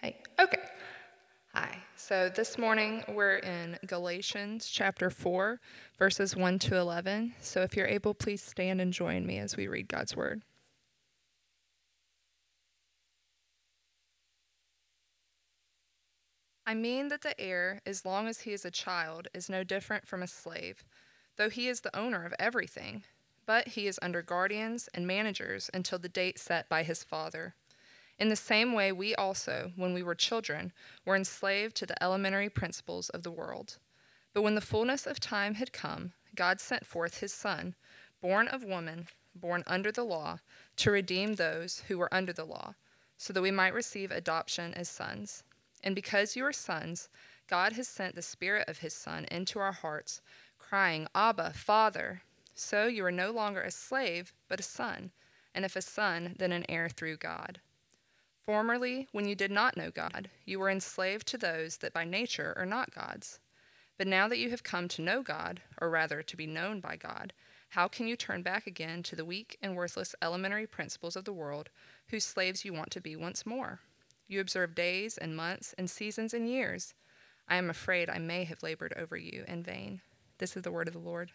Hey, okay. Hi. So this morning we're in Galatians chapter 4, verses 1 to 11. So if you're able, please stand and join me as we read God's word. I mean that the heir, as long as he is a child, is no different from a slave, though he is the owner of everything. But he is under guardians and managers until the date set by his father. In the same way, we also, when we were children, were enslaved to the elementary principles of the world. But when the fullness of time had come, God sent forth his Son, born of woman, born under the law, to redeem those who were under the law, so that we might receive adoption as sons. And because you are sons, God has sent the Spirit of his Son into our hearts, crying, Abba, Father. So you are no longer a slave, but a son, and if a son, then an heir through God. Formerly, when you did not know God, you were enslaved to those that by nature are not God's. But now that you have come to know God, or rather to be known by God, how can you turn back again to the weak and worthless elementary principles of the world, whose slaves you want to be once more? You observe days and months and seasons and years. I am afraid I may have labored over you in vain. This is the word of the Lord.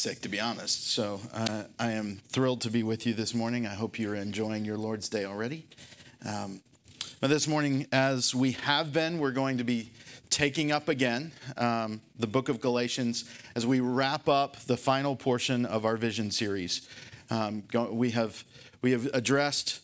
Sick, to be honest. So uh, I am thrilled to be with you this morning. I hope you're enjoying your Lord's Day already. Um, but this morning, as we have been, we're going to be taking up again um, the book of Galatians as we wrap up the final portion of our vision series. Um, we have we have addressed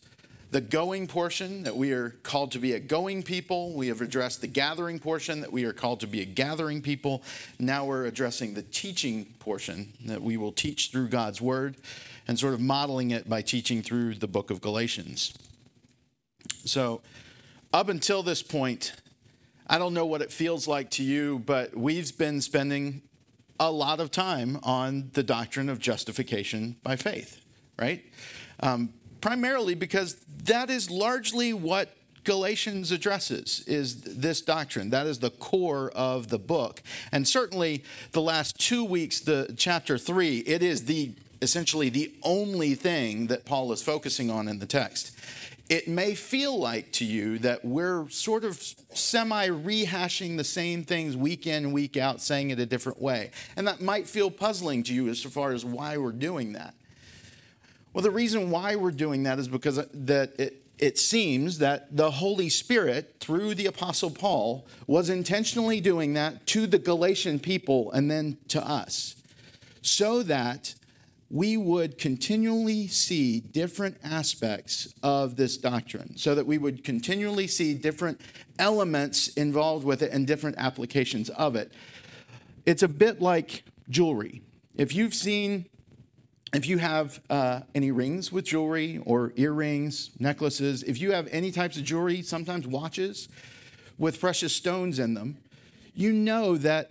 the going portion that we are called to be a going people. We have addressed the gathering portion that we are called to be a gathering people. Now we're addressing the teaching portion that we will teach through God's word and sort of modeling it by teaching through the book of Galatians. So, up until this point, I don't know what it feels like to you, but we've been spending a lot of time on the doctrine of justification by faith, right? Um, primarily because that is largely what Galatians addresses is this doctrine. That is the core of the book. And certainly the last 2 weeks the chapter 3, it is the essentially the only thing that Paul is focusing on in the text. It may feel like to you that we're sort of semi rehashing the same things week in, week out, saying it a different way. And that might feel puzzling to you as far as why we're doing that. Well, the reason why we're doing that is because that it, it seems that the Holy Spirit, through the Apostle Paul, was intentionally doing that to the Galatian people and then to us, so that we would continually see different aspects of this doctrine, so that we would continually see different elements involved with it and different applications of it. It's a bit like jewelry. If you've seen if you have uh, any rings with jewelry or earrings, necklaces, if you have any types of jewelry, sometimes watches with precious stones in them, you know that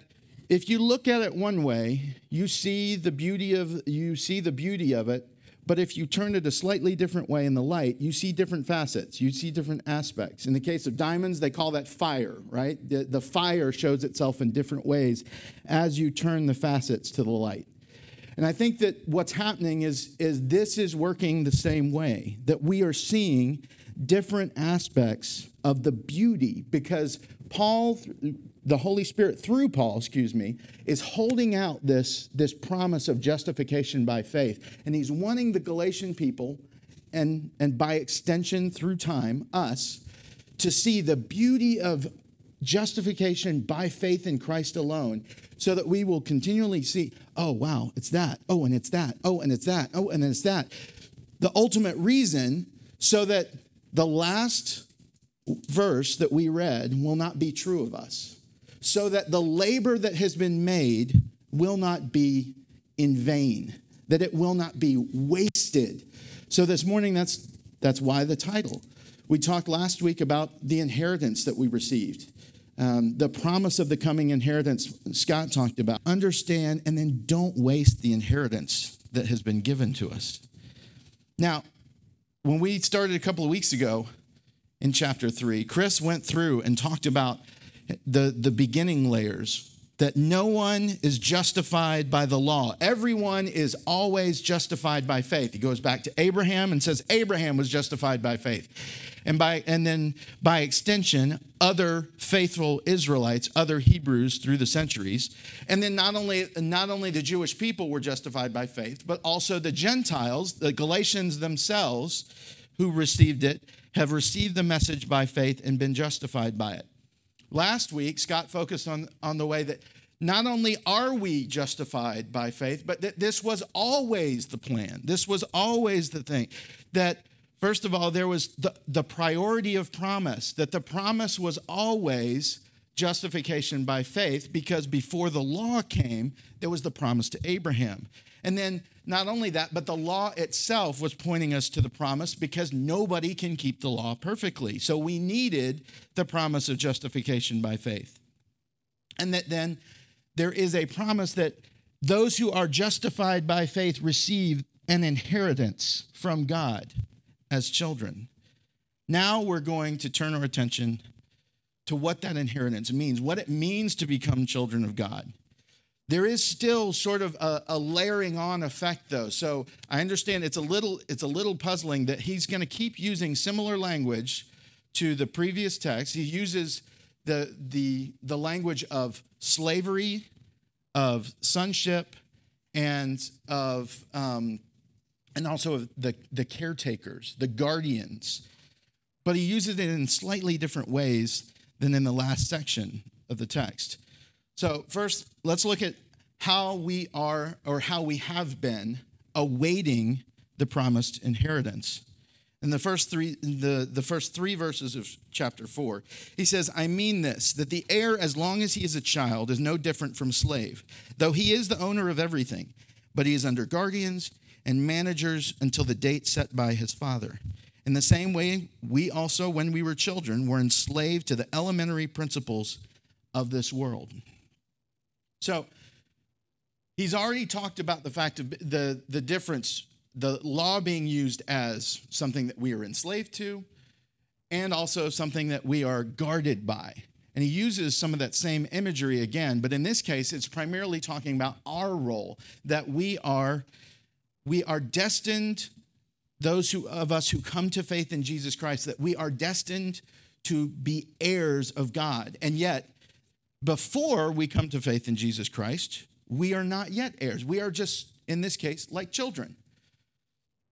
if you look at it one way, you see the beauty of you see the beauty of it, but if you turn it a slightly different way in the light, you see different facets, you see different aspects. In the case of diamonds, they call that fire, right? The, the fire shows itself in different ways as you turn the facets to the light. And I think that what's happening is, is this is working the same way, that we are seeing different aspects of the beauty because Paul, the Holy Spirit through Paul, excuse me, is holding out this, this promise of justification by faith. And he's wanting the Galatian people, and, and by extension through time, us, to see the beauty of justification by faith in Christ alone so that we will continually see, oh, wow, it's that. Oh, and it's that. Oh, and it's that. Oh, and it's that. The ultimate reason so that the last verse that we read will not be true of us, so that the labor that has been made will not be in vain, that it will not be wasted. So this morning, that's, that's why the title. We talked last week about the inheritance that we received um, the promise of the coming inheritance Scott talked about. Understand and then don't waste the inheritance that has been given to us. Now, when we started a couple of weeks ago in chapter three, Chris went through and talked about the, the beginning layers that no one is justified by the law. Everyone is always justified by faith. He goes back to Abraham and says Abraham was justified by faith. And by and then by extension other faithful Israelites, other Hebrews through the centuries. And then not only not only the Jewish people were justified by faith, but also the Gentiles, the Galatians themselves who received it have received the message by faith and been justified by it. Last week, Scott focused on, on the way that not only are we justified by faith, but that this was always the plan. This was always the thing. That, first of all, there was the, the priority of promise, that the promise was always justification by faith because before the law came, there was the promise to Abraham. And then not only that, but the law itself was pointing us to the promise because nobody can keep the law perfectly. So we needed the promise of justification by faith. And that then there is a promise that those who are justified by faith receive an inheritance from God as children. Now we're going to turn our attention to what that inheritance means, what it means to become children of God. There is still sort of a, a, layering on effect though. So I understand it's a little it's a little puzzling that he's going to keep using similar language to the previous text. He uses the the the language of slavery, of sonship, and of um, and also of the the caretakers, the guardians. But he uses it in slightly different ways than in the last section of the text. So, first, let's look at how we are or how we have been awaiting the promised inheritance. In the first three, the, the first three verses of chapter four, he says, I mean this, that the heir, as long as he is a child, is no different from slave, though he is the owner of everything, but he is under guardians and managers until the date set by his father. In the same way, we also, when we were children, were enslaved to the elementary principles of this world. So he's already talked about the fact of the, the difference, the law being used as something that we are enslaved to, and also something that we are guarded by. And he uses some of that same imagery again, but in this case, it's primarily talking about our role that we are we are destined those who of us who come to faith in Jesus Christ that we are destined to be heirs of God. And yet before we come to faith in Jesus Christ, we are not yet heirs. We are just, in this case, like children.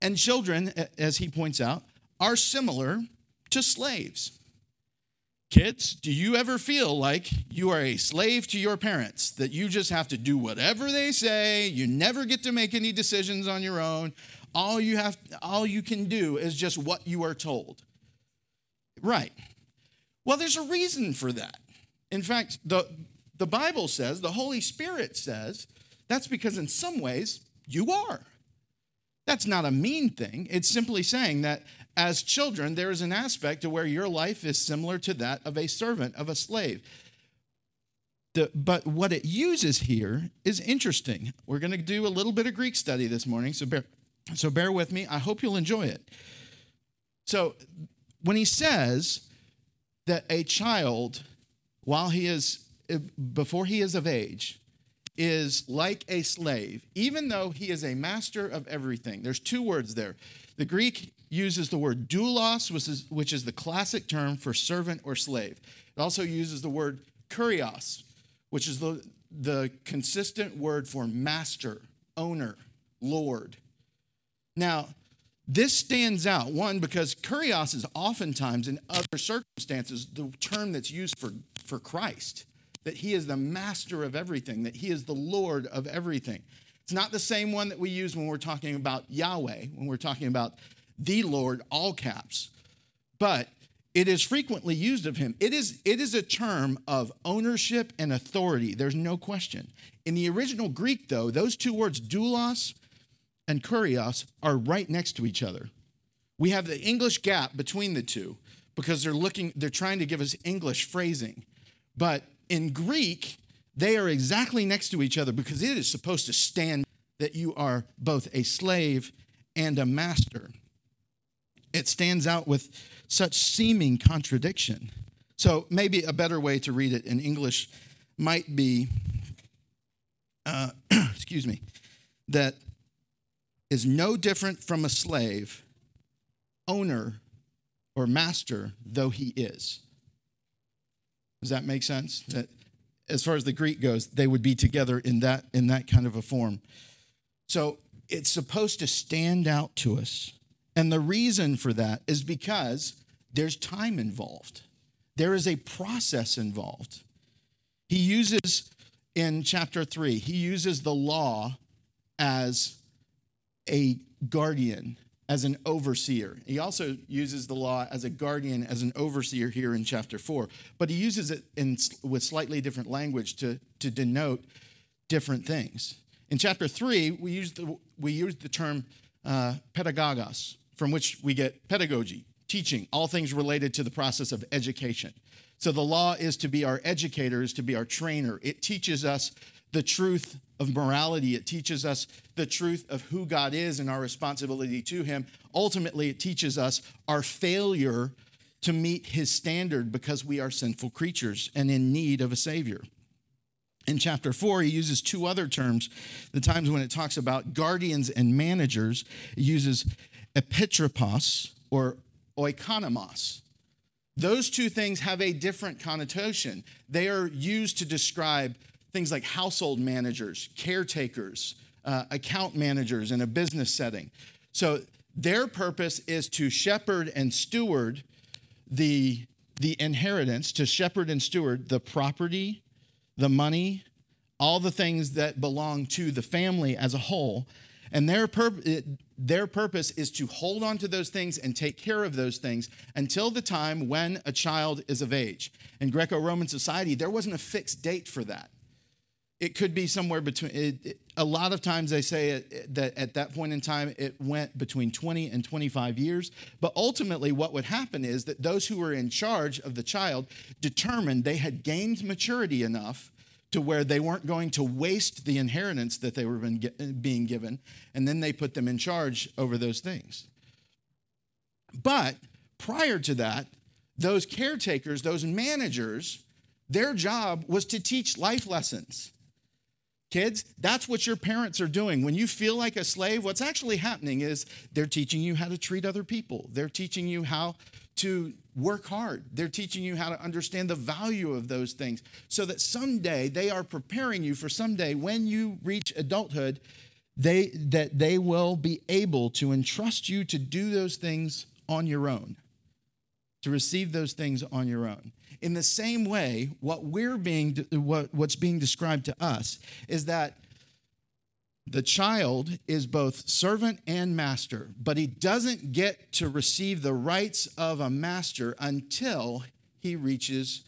And children, as he points out, are similar to slaves. Kids, do you ever feel like you are a slave to your parents, that you just have to do whatever they say, you never get to make any decisions on your own? All you have all you can do is just what you are told. Right. Well, there's a reason for that. In fact, the, the Bible says, the Holy Spirit says, that's because in some ways you are. That's not a mean thing. It's simply saying that as children, there is an aspect to where your life is similar to that of a servant, of a slave. The, but what it uses here is interesting. We're going to do a little bit of Greek study this morning, so bear, so bear with me. I hope you'll enjoy it. So, when he says that a child while he is, before he is of age, is like a slave, even though he is a master of everything. There's two words there. The Greek uses the word doulos, which is, which is the classic term for servant or slave. It also uses the word kurios, which is the, the consistent word for master, owner, lord. Now, this stands out, one, because kurios is oftentimes in other circumstances the term that's used for for Christ, that he is the master of everything, that he is the Lord of everything. It's not the same one that we use when we're talking about Yahweh, when we're talking about the Lord, all caps, but it is frequently used of him. It is, it is a term of ownership and authority. There's no question. In the original Greek, though, those two words, doulos and kurios, are right next to each other. We have the English gap between the two because they're looking, they're trying to give us English phrasing. But in Greek, they are exactly next to each other because it is supposed to stand that you are both a slave and a master. It stands out with such seeming contradiction. So maybe a better way to read it in English might be, uh, excuse me, that is no different from a slave, owner, or master, though he is. Does that make sense? That as far as the Greek goes, they would be together in that in that kind of a form. So it's supposed to stand out to us. And the reason for that is because there's time involved. There is a process involved. He uses in chapter 3, he uses the law as a guardian, as an overseer. He also uses the law as a guardian, as an overseer here in chapter 4, but he uses it in, with slightly different language to, to denote different things. In chapter 3, we use the, we use the term uh, pedagogos, from which we get pedagogy, teaching, all things related to the process of education. So the law is to be our educator, is to be our trainer. It teaches us the truth of morality. It teaches us the truth of who God is and our responsibility to Him. Ultimately, it teaches us our failure to meet His standard because we are sinful creatures and in need of a Savior. In chapter four, he uses two other terms. The times when it talks about guardians and managers, it uses epitropos or oikonomos. Those two things have a different connotation. They are used to describe things like household managers, caretakers, uh, account managers in a business setting. So their purpose is to shepherd and steward the, the inheritance, to shepherd and steward the property, the money, all the things that belong to the family as a whole. And their, pur- their purpose is to hold on to those things and take care of those things until the time when a child is of age. In Greco Roman society, there wasn't a fixed date for that it could be somewhere between it, it, a lot of times they say it, that at that point in time it went between 20 and 25 years. But ultimately what would happen is that those who were in charge of the child determined they had gained maturity enough to where they weren't going to waste the inheritance that they were being given and then they put them in charge over those things. But prior to that those caretakers those managers their job was to teach life lessons Kids, that's what your parents are doing. When you feel like a slave, what's actually happening is they're teaching you how to treat other people. They're teaching you how to work hard. They're teaching you how to understand the value of those things so that someday they are preparing you for someday when you reach adulthood, they that they will be able to entrust you to do those things on your own. To receive those things on your own. In the same way, what we're being what, what's being described to us is that the child is both servant and master, but he doesn't get to receive the rights of a master until he reaches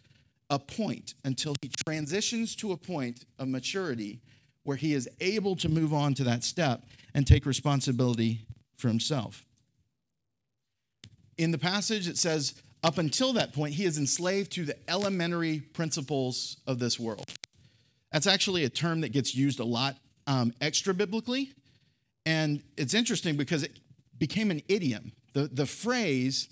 a point, until he transitions to a point of maturity where he is able to move on to that step and take responsibility for himself. In the passage, it says, up until that point, he is enslaved to the elementary principles of this world. That's actually a term that gets used a lot um, extra biblically. And it's interesting because it became an idiom. The, the phrase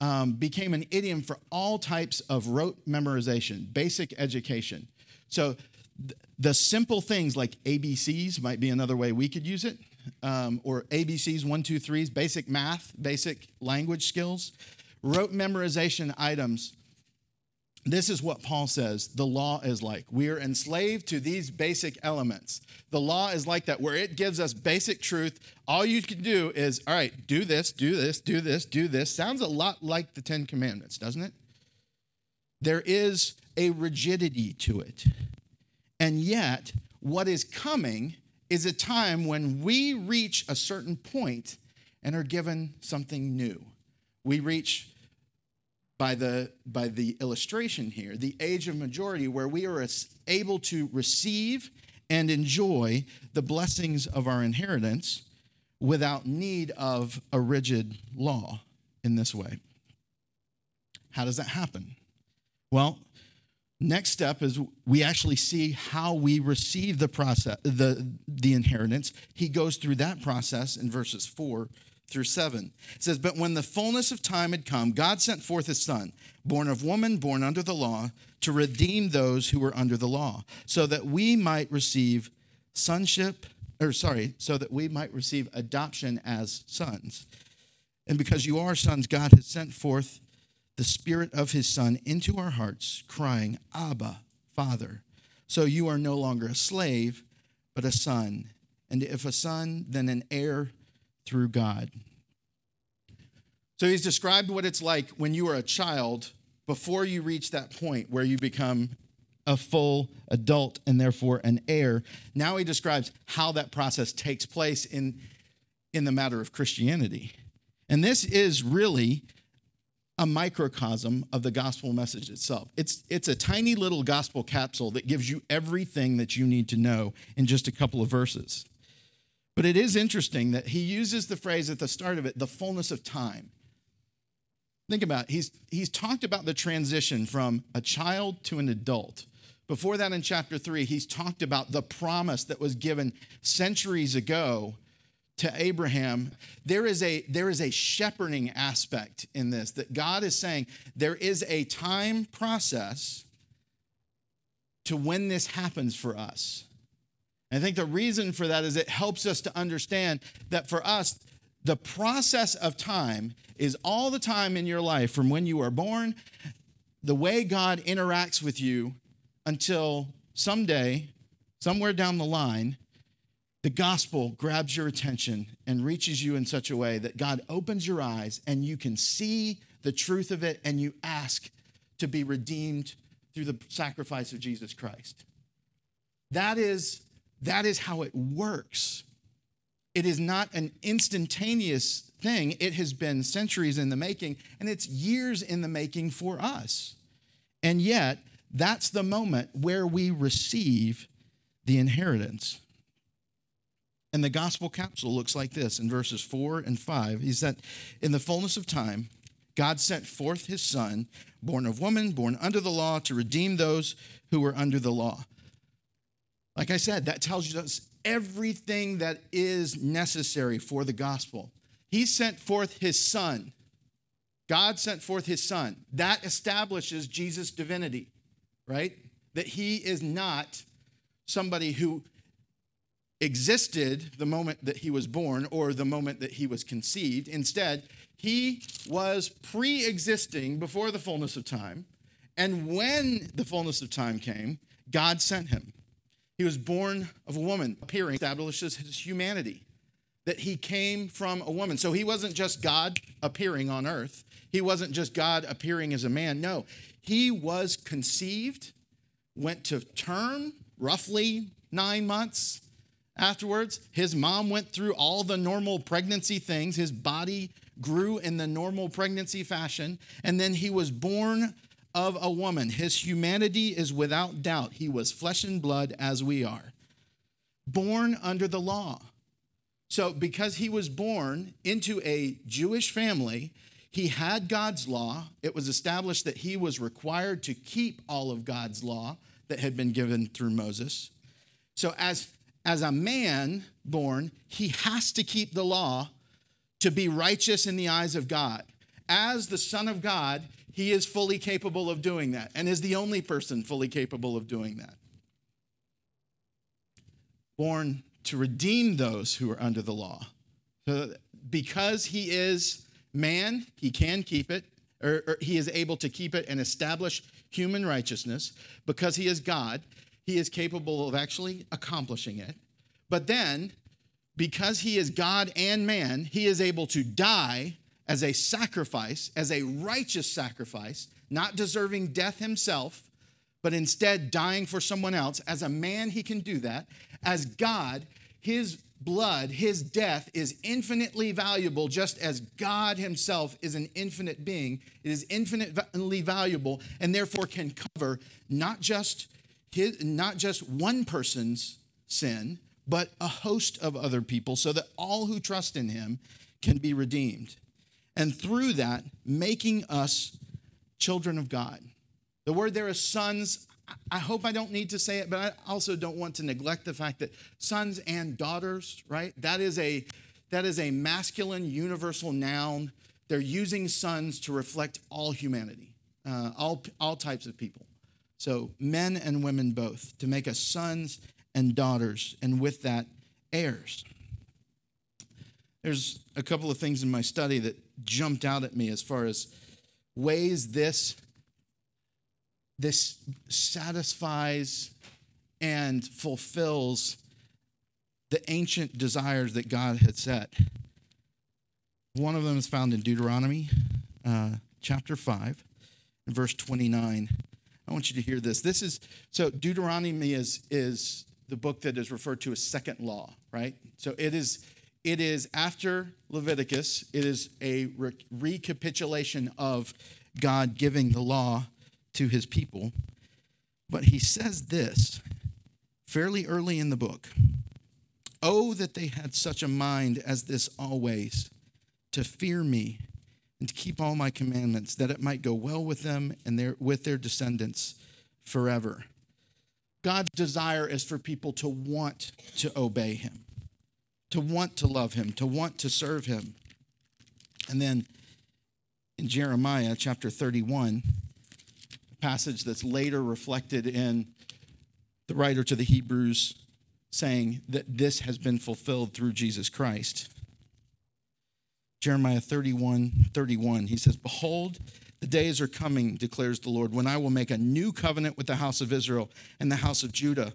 um, became an idiom for all types of rote memorization, basic education. So th- the simple things like ABCs might be another way we could use it, um, or ABCs, one, two, threes, basic math, basic language skills rote memorization items. This is what Paul says the law is like. We are enslaved to these basic elements. The law is like that, where it gives us basic truth. All you can do is, all right, do this, do this, do this, do this. Sounds a lot like the Ten Commandments, doesn't it? There is a rigidity to it. And yet, what is coming is a time when we reach a certain point and are given something new. We reach by the, by the illustration here, the age of majority, where we are able to receive and enjoy the blessings of our inheritance without need of a rigid law in this way. How does that happen? Well, next step is we actually see how we receive the process the, the inheritance. He goes through that process in verses 4 through 7. It says, But when the fullness of time had come, God sent forth his son, born of woman, born under the law, to redeem those who were under the law, so that we might receive sonship, or sorry, so that we might receive adoption as sons. And because you are sons, God has sent forth the Spirit of His Son into our hearts, crying, Abba, Father. So you are no longer a slave, but a son. And if a son, then an heir through God. So he's described what it's like when you are a child before you reach that point where you become a full adult and therefore an heir. Now he describes how that process takes place in, in the matter of Christianity. And this is really a microcosm of the gospel message itself. It's, it's a tiny little gospel capsule that gives you everything that you need to know in just a couple of verses. But it is interesting that he uses the phrase at the start of it, the fullness of time. Think about it. He's, he's talked about the transition from a child to an adult. Before that, in chapter three, he's talked about the promise that was given centuries ago to Abraham, there is a there is a shepherding aspect in this that God is saying there is a time process to when this happens for us. I think the reason for that is it helps us to understand that for us the process of time is all the time in your life from when you are born the way God interacts with you until someday somewhere down the line the gospel grabs your attention and reaches you in such a way that God opens your eyes and you can see the truth of it and you ask to be redeemed through the sacrifice of Jesus Christ. That is, that is how it works. It is not an instantaneous thing, it has been centuries in the making, and it's years in the making for us. And yet, that's the moment where we receive the inheritance. And the gospel capsule looks like this in verses four and five. He said, In the fullness of time, God sent forth his son, born of woman, born under the law, to redeem those who were under the law. Like I said, that tells us everything that is necessary for the gospel. He sent forth his son. God sent forth his son. That establishes Jesus' divinity, right? That he is not somebody who existed the moment that he was born or the moment that he was conceived. Instead, he was pre existing before the fullness of time. And when the fullness of time came, God sent him. He was born of a woman, appearing, establishes his humanity, that he came from a woman. So he wasn't just God appearing on earth, he wasn't just God appearing as a man. No, he was conceived, went to term, roughly nine months, afterwards. His mom went through all the normal pregnancy things. His body grew in the normal pregnancy fashion. And then he was born of a woman. His humanity is without doubt. He was flesh and blood as we are, born under the law. So, because he was born into a Jewish family, he had God's law. It was established that he was required to keep all of God's law that had been given through Moses. So, as as a man born, he has to keep the law to be righteous in the eyes of God. As the Son of God, he is fully capable of doing that and is the only person fully capable of doing that. Born to redeem those who are under the law. So because he is man, he can keep it, or, or he is able to keep it and establish human righteousness. Because he is God, he is capable of actually accomplishing it. But then, because he is God and man, he is able to die as a sacrifice, as a righteous sacrifice, not deserving death himself, but instead dying for someone else. As a man, he can do that. As God, his blood, his death is infinitely valuable, just as God himself is an infinite being. It is infinitely valuable and therefore can cover not just his, not just one person's sin, but a host of other people, so that all who trust in him can be redeemed. And through that, making us children of God. The word there is sons. I hope I don't need to say it, but I also don't want to neglect the fact that sons and daughters, right? That is a that is a masculine universal noun. They're using sons to reflect all humanity, uh, all, all types of people. So men and women both, to make us sons and daughters, and with that, heirs. There's a couple of things in my study that jumped out at me as far as ways this, this satisfies and fulfills the ancient desires that God had set. One of them is found in Deuteronomy uh, chapter 5, verse 29. I want you to hear this. This is so Deuteronomy is is the book that is referred to as second law, right? So it is it is after Leviticus. It is a re- recapitulation of God giving the law to his people. But he says this fairly early in the book. Oh, that they had such a mind as this always, to fear me and to keep all my commandments, that it might go well with them and their, with their descendants forever. God's desire is for people to want to obey him, to want to love him, to want to serve him. And then in Jeremiah chapter 31, a passage that's later reflected in the writer to the Hebrews saying that this has been fulfilled through Jesus Christ. Jeremiah 31 31, he says, Behold, the days are coming, declares the Lord, when I will make a new covenant with the house of Israel and the house of Judah,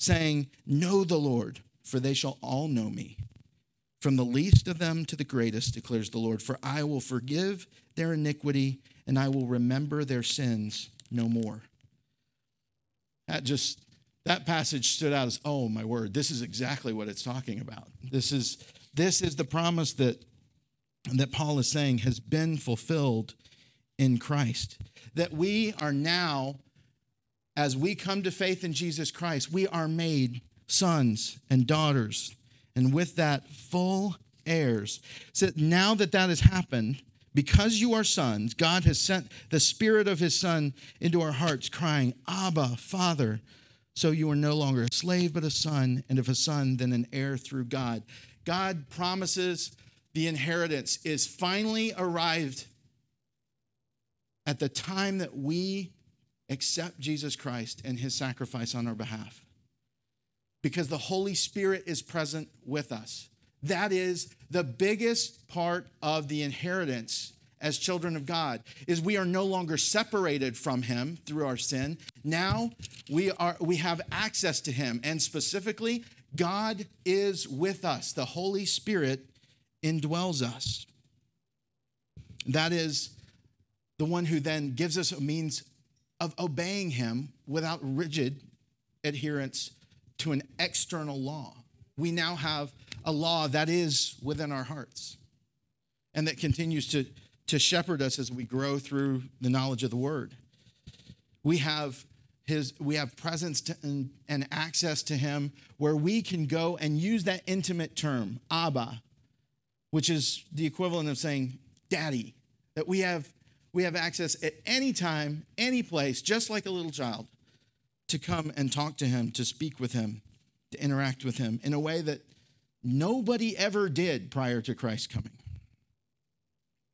saying, Know the Lord, for they shall all know me. From the least of them to the greatest, declares the Lord, for I will forgive their iniquity, and I will remember their sins no more. That just that passage stood out as, oh my word, this is exactly what it's talking about. This is this is the promise that that Paul is saying has been fulfilled in Christ. That we are now, as we come to faith in Jesus Christ, we are made sons and daughters, and with that, full heirs. So now that that has happened, because you are sons, God has sent the Spirit of His Son into our hearts, crying, Abba, Father. So you are no longer a slave, but a son, and if a son, then an heir through God. God promises the inheritance is finally arrived at the time that we accept Jesus Christ and his sacrifice on our behalf. Because the Holy Spirit is present with us. That is the biggest part of the inheritance as children of God is we are no longer separated from him through our sin. Now we are we have access to him and specifically God is with us. The Holy Spirit indwells us. That is the one who then gives us a means of obeying him without rigid adherence to an external law. We now have a law that is within our hearts and that continues to, to shepherd us as we grow through the knowledge of the word. We have his we have presence to, and, and access to him where we can go and use that intimate term, Abba, which is the equivalent of saying daddy, that we have, we have access at any time, any place, just like a little child, to come and talk to him, to speak with him, to interact with him in a way that nobody ever did prior to Christ coming.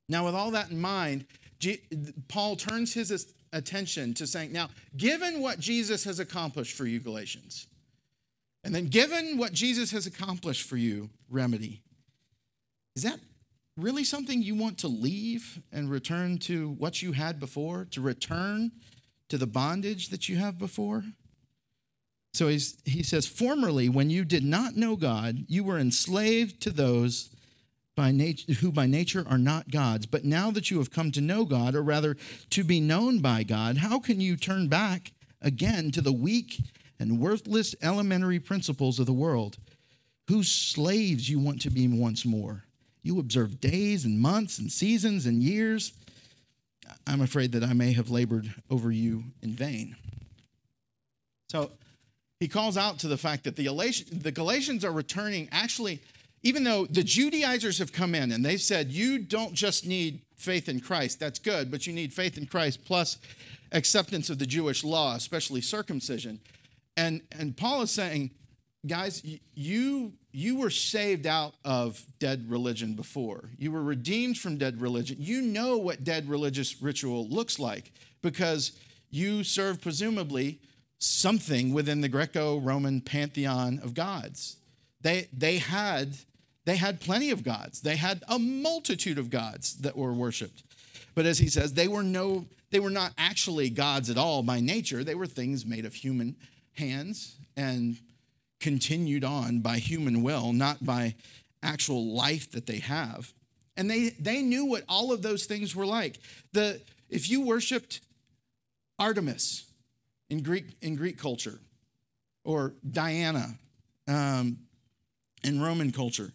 Now, with all that in mind, Paul turns his attention to saying, now, given what Jesus has accomplished for you, Galatians, and then given what Jesus has accomplished for you, Remedy, is that really something you want to leave and return to what you had before, to return to the bondage that you have before? So he's, he says, Formerly, when you did not know God, you were enslaved to those by nature, who by nature are not gods. But now that you have come to know God, or rather to be known by God, how can you turn back again to the weak and worthless elementary principles of the world, whose slaves you want to be once more? You observe days and months and seasons and years. I'm afraid that I may have labored over you in vain. So he calls out to the fact that the, Galatians are returning, actually, even though the Judaizers have come in and they've said, you don't just need faith in Christ, that's good, but you need faith in Christ plus acceptance of the Jewish law, especially circumcision. And, and Paul is saying, guys, you, you were saved out of dead religion before. You were redeemed from dead religion. You know what dead religious ritual looks like because you serve presumably something within the Greco-Roman pantheon of gods. They, they, had, they had plenty of gods. They had a multitude of gods that were worshiped. But as he says, they were no, they were not actually gods at all by nature. They were things made of human hands and continued on by human will, not by actual life that they have. And they, they knew what all of those things were like. The, if you worshiped Artemis in Greek, in Greek culture, or Diana um, in Roman culture,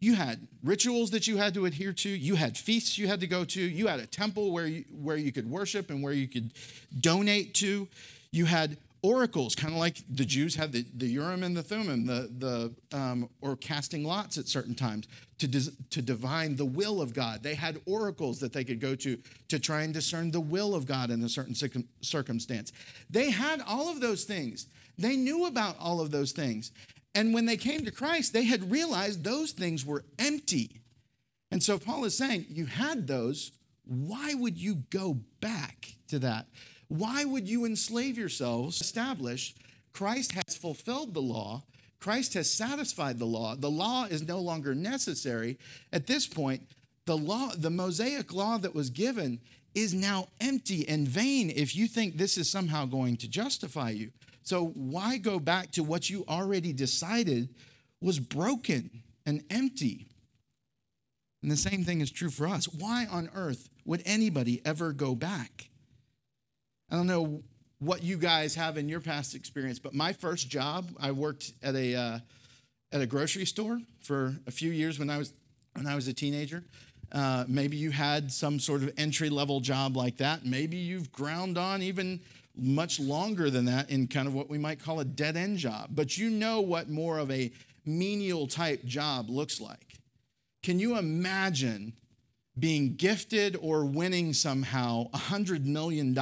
you had rituals that you had to adhere to you had feasts you had to go to you had a temple where you, where you could worship and where you could donate to you had oracles, kind of like the Jews had the, the Urim and the Thummim, the, the, um, or casting lots at certain times to, dis, to divine the will of God. They had oracles that they could go to to try and discern the will of God in a certain circumstance. They had all of those things. They knew about all of those things. And when they came to Christ, they had realized those things were empty. And so Paul is saying, You had those. Why would you go back to that? Why would you enslave yourselves? Establish Christ has fulfilled the law. Christ has satisfied the law. The law is no longer necessary. At this point, the law, the Mosaic law that was given is now empty and vain if you think this is somehow going to justify you. So why go back to what you already decided was broken and empty? And the same thing is true for us. Why on earth would anybody ever go back? I don't know what you guys have in your past experience, but my first job, I worked at a uh, at a grocery store for a few years when I was when I was a teenager. Uh, maybe you had some sort of entry level job like that. Maybe you've ground on even much longer than that in kind of what we might call a dead end job. But you know what more of a menial type job looks like. Can you imagine being gifted or winning somehow $100 million,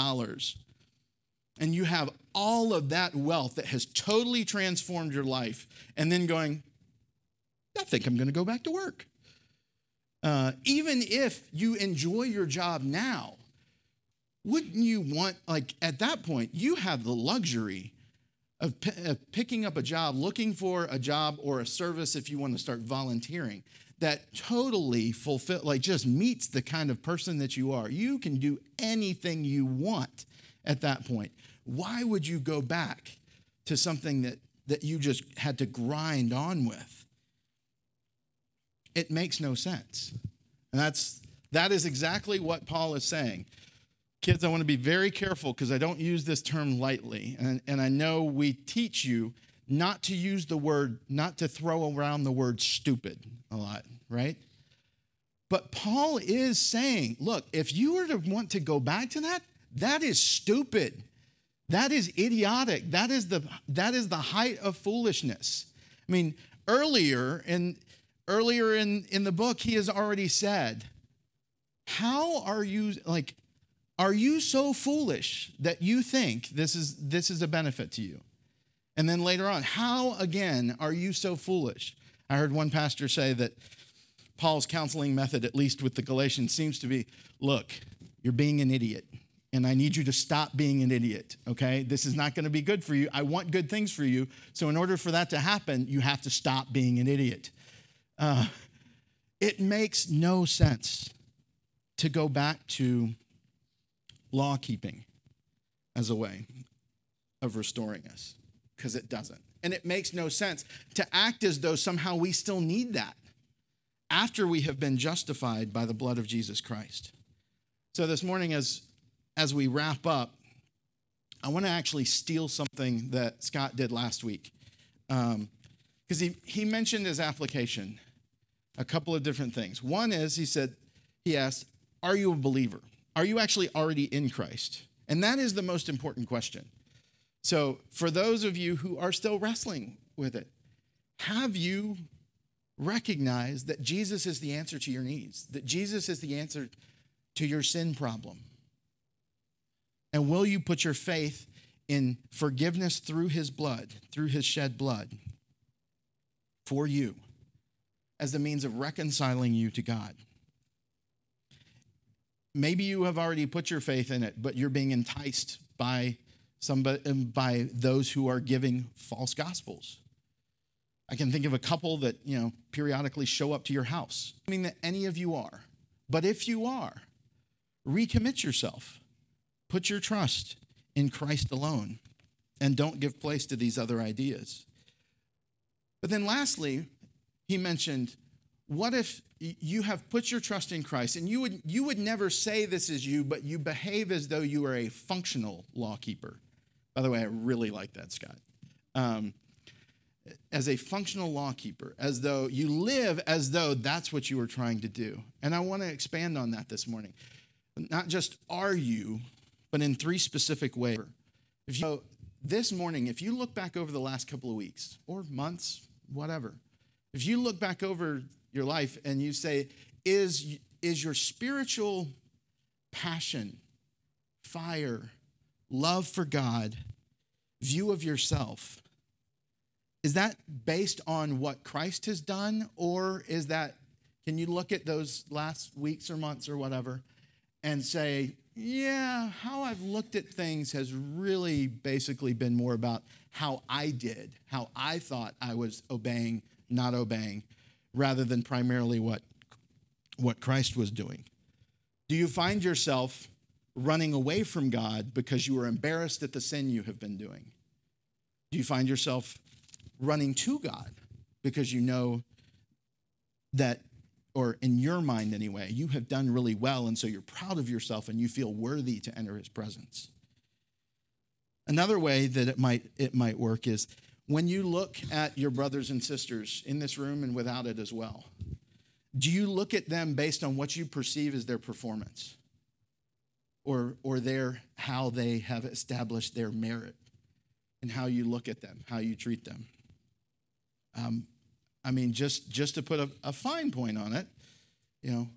and you have all of that wealth that has totally transformed your life, and then going, I think I'm going to go back to work. Uh, even if you enjoy your job now, wouldn't you want, like at that point, you have the luxury of, p- of picking up a job, looking for a job or a service if you want to start volunteering that totally fulfill like just meets the kind of person that you are. You can do anything you want at that point. Why would you go back to something that that you just had to grind on with? It makes no sense. And that's that is exactly what Paul is saying. Kids, I want to be very careful because I don't use this term lightly. And, and I know we teach you not to use the word, not to throw around the word stupid a lot, right? But Paul is saying, look, if you were to want to go back to that, that is stupid. That is idiotic. That is the that is the height of foolishness. I mean, earlier in earlier in, in the book, he has already said, How are you like, are you so foolish that you think this is this is a benefit to you? And then later on, how again are you so foolish? I heard one pastor say that Paul's counseling method, at least with the Galatians, seems to be look, you're being an idiot, and I need you to stop being an idiot, okay? This is not going to be good for you. I want good things for you. So, in order for that to happen, you have to stop being an idiot. Uh, it makes no sense to go back to law keeping as a way of restoring us because it doesn't. And it makes no sense to act as though somehow we still need that after we have been justified by the blood of Jesus Christ. So this morning, as, as we wrap up, I want to actually steal something that Scott did last week. Because um, he, he mentioned his application. a couple of different things. One is he said, he asked, Are you a believer? Are you actually already in Christ? And that is the most important question. So, for those of you who are still wrestling with it, have you recognized that Jesus is the answer to your needs, that Jesus is the answer to your sin problem? And will you put your faith in forgiveness through his blood, through his shed blood for you as the means of reconciling you to God? Maybe you have already put your faith in it, but you're being enticed by somebody by those who are giving false gospels. I can think of a couple that, you know, periodically show up to your house. I mean that any of you are. But if you are, recommit yourself. Put your trust in Christ alone and don't give place to these other ideas. But then lastly, he mentioned what if you have put your trust in Christ and you would you would never say this is you but you behave as though you are a functional lawkeeper. By the way, I really like that, Scott. Um, as a functional lawkeeper, as though you live as though that's what you were trying to do. And I want to expand on that this morning. Not just are you, but in three specific ways. If you this morning, if you look back over the last couple of weeks or months, whatever, if you look back over your life and you say, is, is your spiritual passion, fire, love for God, view of yourself, is that based on what Christ has done? Or is that, can you look at those last weeks or months or whatever and say, yeah, how I've looked at things has really basically been more about how I did, how I thought I was obeying, not obeying, rather than primarily what, what Christ was doing? Do you find yourself running away from God because you are embarrassed at the sin you have been doing? Do you find yourself running to God because you know that, or in your mind anyway, you have done really well, and so you're proud of yourself and you feel worthy to enter his presence? Another way that it might, it might work is when you look at your brothers and sisters in this room and without it as well, do you look at them based on what you perceive as their performance or, or their how they have established their merit and how you look at them, how you treat them? Um, I mean, just, just to put a, a fine point on it, you know,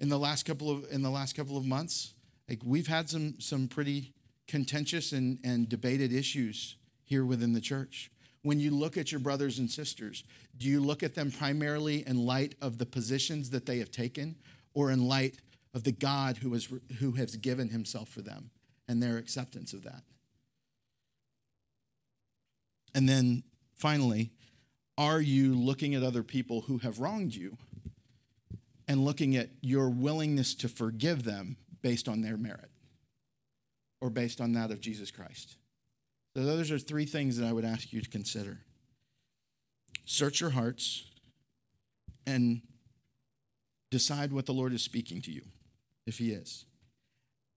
in the last couple of in the last couple of months, like we've had some some pretty contentious and, and debated issues here within the church? When you look at your brothers and sisters, do you look at them primarily in light of the positions that they have taken or in light of the God who has, who has given himself for them and their acceptance of that? And then finally, are you looking at other people who have wronged you and looking at your willingness to forgive them based on their merit or based on that of Jesus Christ? So, those are three things that I would ask you to consider. Search your hearts and decide what the Lord is speaking to you, if He is.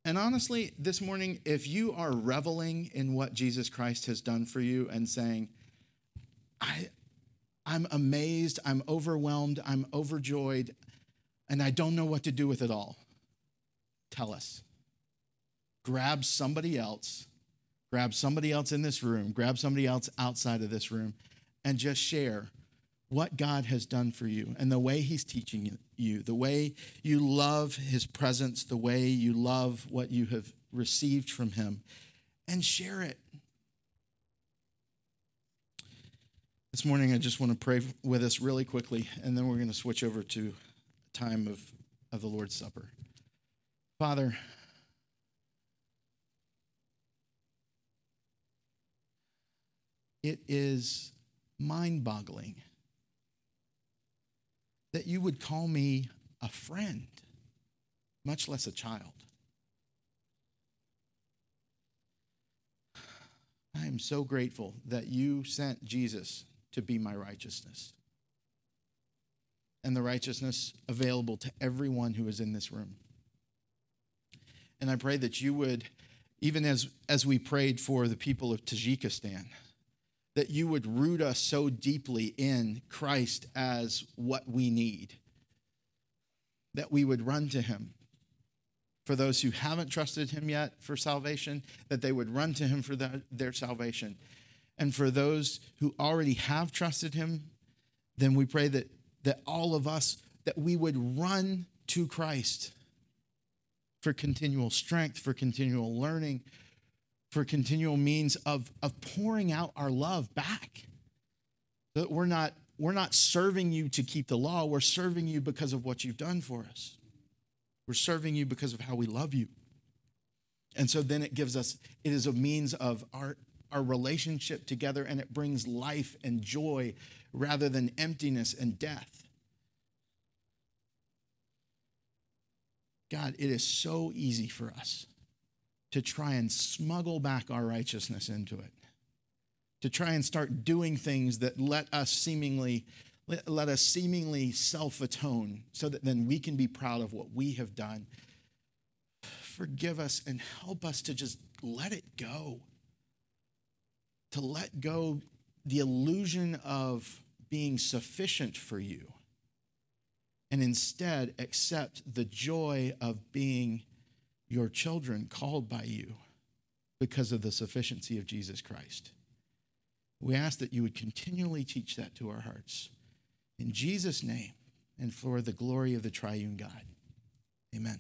And honestly, this morning, if you are reveling in what Jesus Christ has done for you and saying, I, I'm amazed, I'm overwhelmed, I'm overjoyed, and I don't know what to do with it all, tell us. Grab somebody else grab somebody else in this room, grab somebody else outside of this room, and just share what God has done for you and the way He's teaching you, the way you love His presence, the way you love what you have received from Him, and share it. This morning, I just want to pray with us really quickly, and then we're going to switch over to time of, of the Lord's Supper. Father, It is mind boggling that you would call me a friend, much less a child. I am so grateful that you sent Jesus to be my righteousness and the righteousness available to everyone who is in this room. And I pray that you would, even as, as we prayed for the people of Tajikistan, that you would root us so deeply in Christ as what we need, that we would run to him. For those who haven't trusted him yet for salvation, that they would run to him for the, their salvation. And for those who already have trusted him, then we pray that, that all of us, that we would run to Christ for continual strength, for continual learning, for continual means of, of pouring out our love back. That we're not, we're not serving you to keep the law, we're serving you because of what you've done for us. We're serving you because of how we love you. And so then it gives us, it is a means of our, our relationship together and it brings life and joy rather than emptiness and death. God, it is so easy for us to try and smuggle back our righteousness into it, to try and start doing things that let us seemingly let us seemingly self atone so that then we can be proud of what we have done. Forgive us and help us to just let it go. To let go the illusion of being sufficient for you and instead accept the joy of being your children called by you because of the sufficiency of Jesus Christ. We ask that you would continually teach that to our hearts. In Jesus' name and for the glory of the triune God. Amen.